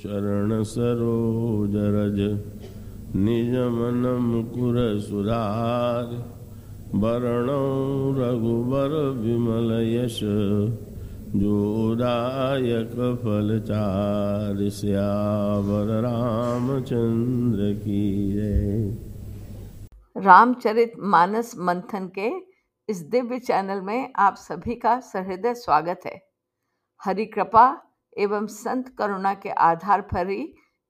चरण सरोज रज, निज मन मुकुर सुधार। वरणौ रघुबर विमल यश जोदायक फलचार श्यावर रामचंद्र की जय। रामचरित मानस मंथन के इस दिव्य चैनल में आप सभी का सहृदय स्वागत है। हरि कृपा एवं संत करुणा के आधार पर ही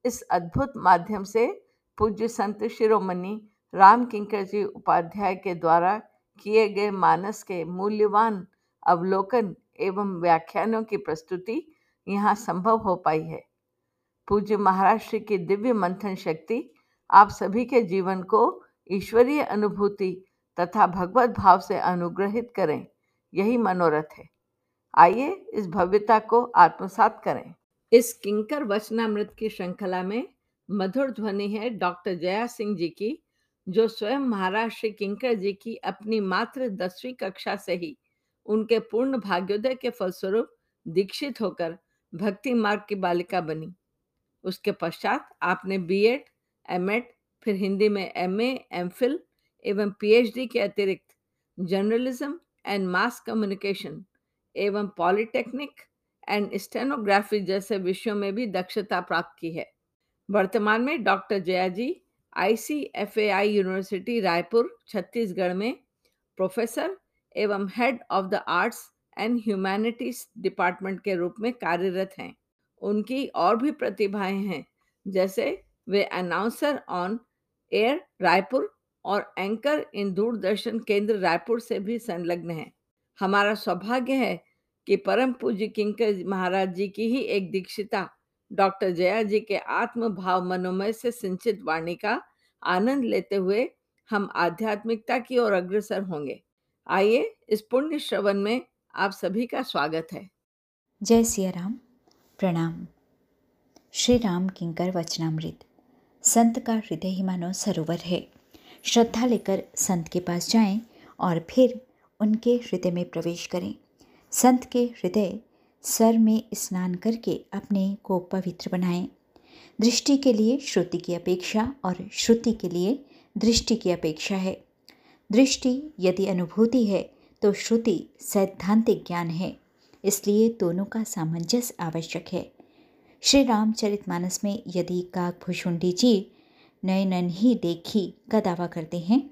इस अद्भुत माध्यम से पूज्य संत शिरोमणि राम किंकर जी उपाध्याय के द्वारा किए गए मानस के मूल्यवान अवलोकन एवं व्याख्यानों की प्रस्तुति यहाँ संभव हो पाई है। पूज्य महाराष्ट्र की दिव्य मंथन शक्ति आप सभी के जीवन को ईश्वरीय अनुभूति तथा भगवत भाव से अनुग्रहित करें, यही मनोरथ है। आइए इस भव्यता को आत्मसात करें। इस किंकर वचनामृत की श्रृंखला में मधुर ध्वनि है डॉक्टर जया सिंह जी की जो स्वयं महाराष्ट्र किंकर जी की अपनी मात्र दसवीं कक्षा से ही उनके पूर्ण भाग्योदय के फलस्वरूप दीक्षित होकर भक्ति मार्ग की बालिका बनी। उसके पश्चात आपने बीएड, एमएड, फिर हिंदी में एमए, एमफिल एवं पीएचडी के अतिरिक्त जर्नलिज्म एंड मास कम्युनिकेशन एवं पॉलिटेक्निक एंड स्टेनोग्राफी जैसे विषयों में भी दक्षता प्राप्त की है। वर्तमान में doctor Jaya ji, ICFAI university Raipur, Chhattisgarh में प्रोफेसर एवं head of the arts and humanities department के रूप में कार्यरत हैं। उनकी और भी प्रतिभाएँ हैं, जैसे वे अनाउंसर ऑन एयर रायपुर और एंकर इन दूरदर्शन केंद्र रायपुर से भी संलग्न हैं। हमारा सौभाग्य है कि परम पूज्य किंकर महाराज जी की ही एक दीक्षिता, डॉक्टर जया जी के आत्म भाव मनोमय से सिंचित वाणी का आनंद लेते हुए हम आध्यात्मिकता की ओर अग्रसर होंगे। आइए, इस पुण्य श्रवण में आप सभी का स्वागत है। जय सिया राम प्रणाम। श्री राम किंकर वचनामृत। संत का हृदय ही मानो सरोवर है। श्रद्धा लेकर संत के पास जाएँ और फिर उनके हृदय में प्रवेश करें। संत के हृदय सर में स्नान करके अपने को पवित्र बनाएँ। दृष्टि के लिए श्रुति की अपेक्षा और श्रुति के लिए दृष्टि की अपेक्षा है। दृष्टि यदि अनुभूति है तो श्रुति सैद्धांतिक ज्ञान है, इसलिए दोनों का सामंजस्य आवश्यक है। श्री रामचरित मानस में यदि काकभूषुंडी जी नयनन ही देखी का दावा करते हैं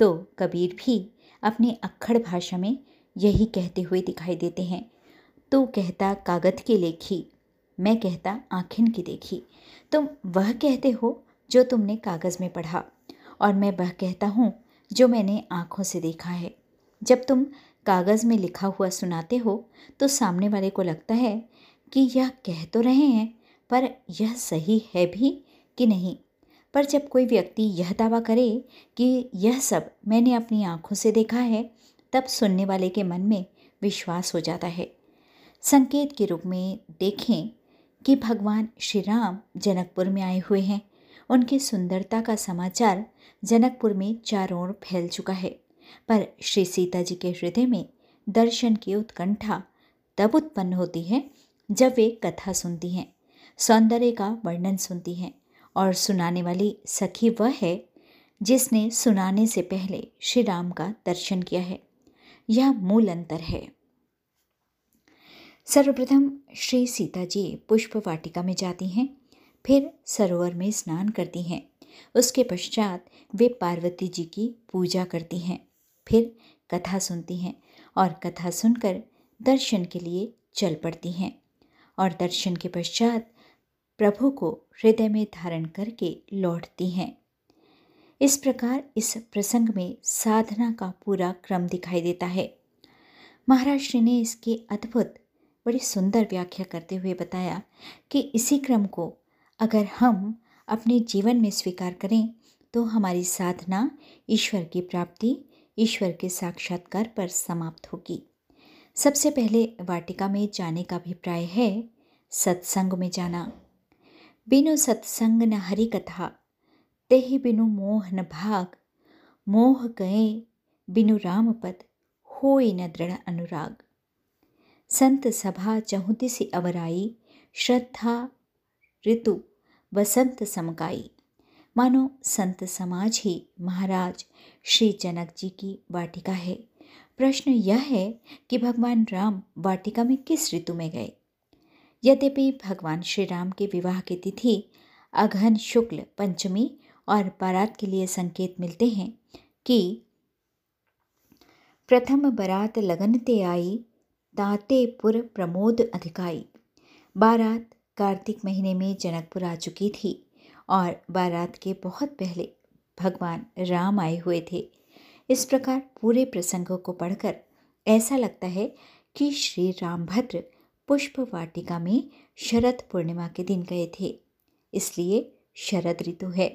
तो कबीर भी अपनी अक्खड़ भाषा में यही कहते हुए दिखाई देते हैं। तो कहता कागज़ की लेखी, मैं कहता आखिन की देखी। तुम वह कहते हो जो तुमने कागज़ में पढ़ा, और मैं वह कहता हूँ जो मैंने आँखों से देखा है। जब तुम कागज़ में लिखा हुआ सुनाते हो तो सामने वाले को लगता है कि यह कह तो रहे हैं, पर यह सही है भी कि नहीं। पर जब कोई व्यक्ति यह दावा करे कि यह सब मैंने अपनी आँखों से देखा है, तब सुनने वाले के मन में विश्वास हो जाता है। संकेत के रूप में देखें कि भगवान श्री राम जनकपुर में आए हुए हैं। उनकी सुंदरता का समाचार जनकपुर में चारों ओर फैल चुका है। पर श्री सीता जी के हृदय में दर्शन की उत्कंठा तब उत्पन्न होती है जब वे कथा सुनती हैं, सौंदर्य का वर्णन सुनती हैं। और सुनाने वाली सखी वह है, जिसने सुनाने से पहले श्री राम का दर्शन किया है। यह मूल अंतर है। सर्वप्रथम श्री सीता जी पुष्प वाटिका में जाती हैं, फिर सरोवर में स्नान करती हैं। उसके पश्चात वे पार्वती जी की पूजा करती हैं, फिर कथा सुनती हैं और कथा सुनकर दर्शन के लिए चल पड़ती हैं। और दर्शन के पश्चात प्रभु को हृदय में धारण करके लौटती हैं। इस प्रकार इस प्रसंग में साधना का पूरा क्रम दिखाई देता है। महाराष्ट्र ने इसकी अद्भुत, बड़ी सुंदर व्याख्या करते हुए बताया कि इसी क्रम को अगर हम अपने जीवन में स्वीकार करें तो हमारी साधना ईश्वर की प्राप्ति, ईश्वर के साक्षात्कार पर समाप्त होगी। सबसे पहले वाटिका में जाने का अभिप्राय है, सत्संग में जाना। न हरि कथा तेहि बिनु मोह न भाग मोह गए बिनु राम पद होई न दृढ़ अनुराग संत सभा चहुति से अवराई श्रद्धा ऋतु बसंत समकाई मानो संत समाज ही महाराज श्री जनक जी की वाटिका है प्रश्न यह है कि भगवान राम वाटिका में किस ऋतु में गए यद्यपि भगवान श्री राम के विवाह की तिथि, अघन शुक्ल पंचमी और बारात के लिए संकेत मिलते हैं कि प्रथम बरात लगनते आई तातेपुर प्रमोद अधिकाई। बारात कार्तिक महीने में जनकपुर आ चुकी थी और बारात के बहुत पहले भगवान राम आए हुए थे। इस प्रकार पूरे प्रसंगों को पढ़कर ऐसा लगता है कि श्री रामभद्र पुष्प वाटिका में शरद पूर्णिमा के दिन गए थे, इसलिए शरद ऋतु है।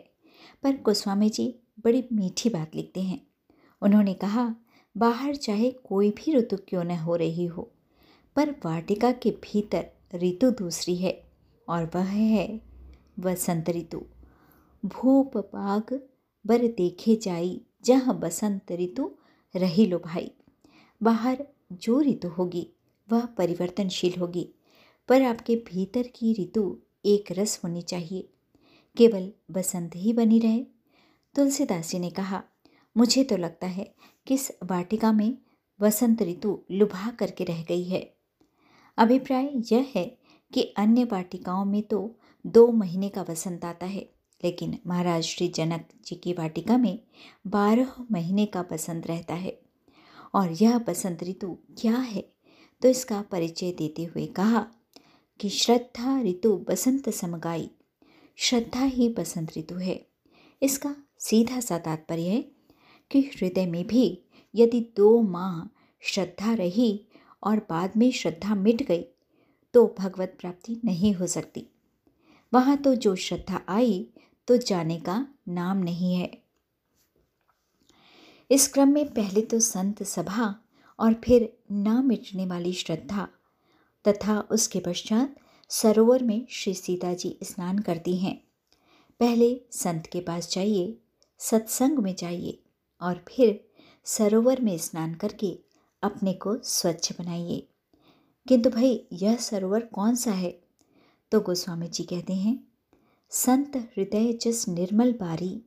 पर गोस्वामी जी बड़ी मीठी बात लिखते हैं। उन्होंने कहा, बाहर चाहे कोई भी ऋतु क्यों न हो रही हो, पर वाटिका के भीतर ऋतु दूसरी है, और वह है वसंत ऋतु। भूप, बाग, बर देखे जाई, जहाँ बसंत ऋतु रही लो भाई, बाहर जो ऋतु होगी वह परिवर्तनशील होगी, पर आपके भीतर की ऋतु एक रस होनी चाहिए। केवल बसंत ही बनी रहे। तुलसीदास जी ने कहा, मुझे तो लगता है कि इस वाटिका में वसंत ऋतु लुभा करके रह गई है। अभिप्राय यह है कि अन्य वाटिकाओं में तो दो महीने का वसंत आता है, लेकिन महाराज श्री जनक जी की वाटिका में बारह महीने का बसंत रहता है। और यह बसंत ऋतु क्या है तो इसका परिचय देते हुए कहा कि श्रद्धा ऋतु बसंत समगाई। श्रद्धा ही बसंत ऋतु है। इसका सीधा सा तात्पर्य है कि हृदय में भी यदि दो माह श्रद्धा रही और बाद में श्रद्धा मिट गई तो भगवत प्राप्ति नहीं हो सकती। वहाँ तो जो श्रद्धा आई तो जाने का नाम नहीं है। इस क्रम में पहले तो संत सभा और फिर ना मिटने वाली श्रद्धा तथा उसके पश्चात सरोवर में श्री सीता जी स्नान करती हैं। पहले संत के पास जाइए, सत्संग में जाइए और फिर सरोवर में स्नान करके अपने को स्वच्छ बनाइए। किंतु भाई, यह सरोवर कौन सा है? तो गोस्वामी जी कहते हैं, संत हृदय जस निर्मल बारी,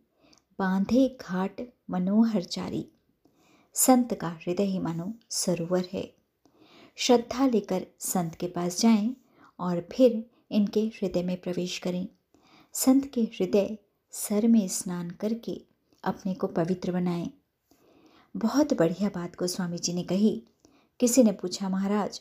बांधे घाट मनोहर चारी। संत का हृदय ही मानो सरोवर है। श्रद्धा लेकर संत के पास जाएँ और फिर इनके हृदय में प्रवेश करें। संत के हृदय सर में स्नान करके अपने को पवित्र बनाएँ। बहुत बढ़िया बात को स्वामी जी ने कही। किसी ने पूछा, महाराज,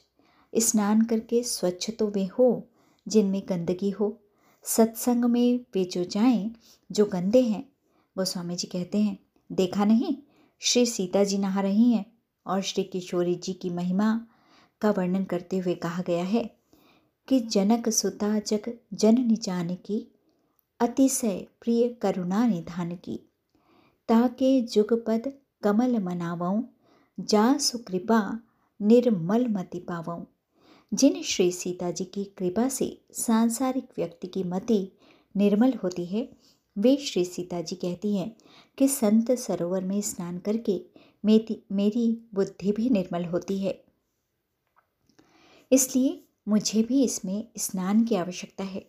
स्नान करके स्वच्छ तो वे हो जिनमें गंदगी हो? सत्संग में वे जो जाएँ, जो गंदे हैं? वो स्वामी जी कहते हैं, देखा नहीं? श्री सीता जी नहा रही हैं और श्री किशोरी जी की महिमा का वर्णन करते हुए कहा गया है कि जनक सुता जग जन निजान की, अतिशय प्रिय करुणा निधान की। ताके जुगपद कमल मनावऊँ जा सुकृपा निर्मल मति पावऊँ। जिन श्री सीता जी की कृपा से सांसारिक व्यक्ति की मति निर्मल होती है वे श्री सीता जी कहती हैं कि संत सरोवर में स्नान करके मेरी मेरी बुद्धि भी निर्मल होती है। इसलिए मुझे भी इसमें स्नान की आवश्यकता है।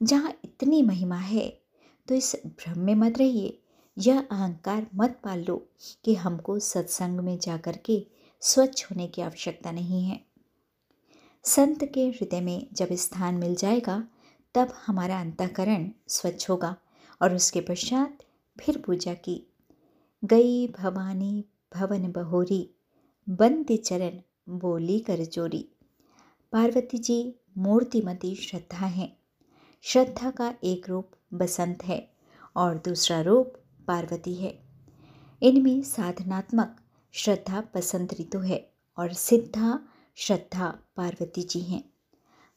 जहाँ इतनी महिमा है तो इस भ्रम में मत रहिए। यह अहंकार मत पाल लो कि हमको सत्संग में जाकर के स्वच्छ होने की आवश्यकता नहीं है। संत के हृदय में जब स्थान मिल जाएगा, तब हमारा अंतकरण स्वच्छ होगा। और उसके पश्चात फिर पूजा की। गई भवानी भवन बहोरी, बंद चरण बोली कर जोरी पार्वती जी मूर्तिमती श्रद्धा हैं। श्रद्धा का एक रूप बसंत है और दूसरा रूप पार्वती है। इनमें साधनात्मक श्रद्धा बसंत ऋतु है और सिद्धा श्रद्धा पार्वती जी हैं।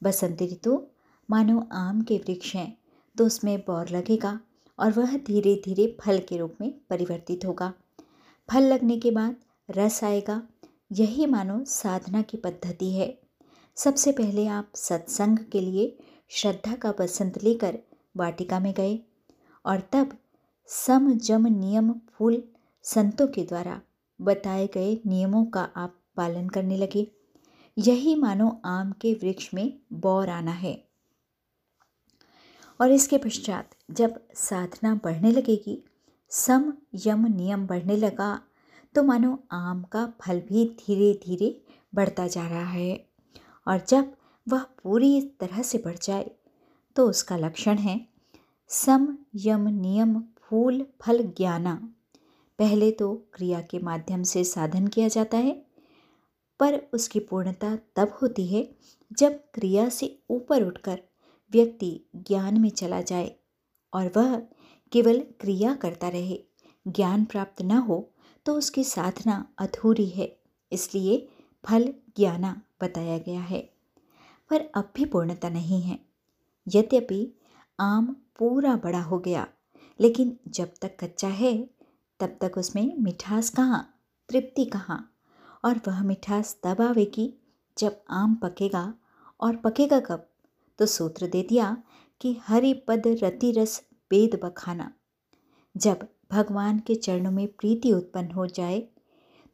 बसंत ऋतु, मानो आम के वृक्ष हैं तो उसमें बौर लगेगा और वह धीरे धीरे फल के रूप में परिवर्तित होगा। फल लगने के बाद रस आएगा। यही मानो साधना की पद्धति है। सबसे पहले आप सत्संग के लिए श्रद्धा का बसंत लेकर वाटिका में गए और तब सम जम नियम फूल संतों के द्वारा बताए गए नियमों का आप पालन करने लगे। यही मानो आम के वृक्ष में बौर आना है। और इसके पश्चात जब साधना बढ़ने लगेगी, सम यम नियम बढ़ने लगा तो मानो आम का फल भी धीरे धीरे बढ़ता जा रहा है। और जब वह पूरी तरह से बढ़ जाए तो उसका लक्षण है, सम यम नियम फूल फल ज्ञाना। पहले तो क्रिया के माध्यम से साधन किया जाता है, पर उसकी पूर्णता तब होती है जब क्रिया से ऊपर उठकर व्यक्ति ज्ञान में चला जाए और वह केवल क्रिया करता रहे, ज्ञान प्राप्त न हो तो उसकी साधना अधूरी है। इसलिए फल ज्ञाना बताया गया है। पर अब भी पूर्णता नहीं है। यद्यपि आम पूरा बड़ा हो गया, लेकिन जब तक कच्चा है, तब तक उसमें मिठास कहाँ, तृप्ति कहाँ? और वह मिठास तब आवेगी जब आम पकेगा, और पकेगा कब? तो सूत्र दे दिया कि हरि पद रति रस वेद बखाना। जब भगवान के चरणों में प्रीति उत्पन्न हो जाए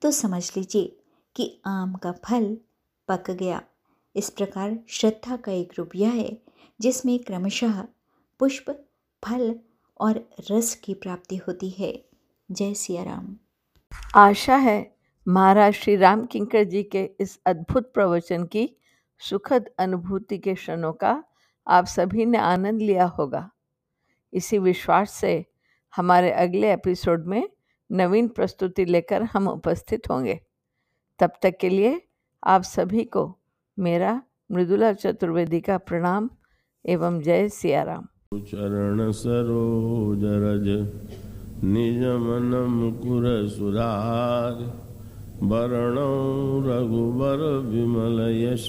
तो समझ लीजिए कि आम का फल पक गया। इस प्रकार श्रद्धा का एक रूप यह है, जिसमें क्रमशः पुष्प, फल और रस की प्राप्ति होती है। जय सिया राम। आशा है महाराज श्री राम किंकर जी के इस अद्भुत प्रवचन की सुखद अनुभूति के क्षणों का आप सभी ने आनंद लिया होगा। इसी विश्वास से हमारे अगले एपिसोड में नवीन प्रस्तुति लेकर हम उपस्थित होंगे। तब तक के लिए आप सभी को मेरा मृदुला चतुर्वेदी का प्रणाम एवं जय सियाराम। चरण सरोज रज निज मन मुकुर वरण रघुबर विमल यश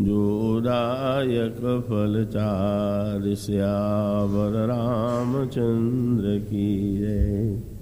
जोदायक फल चार श्यावर रामचंद्र की जय।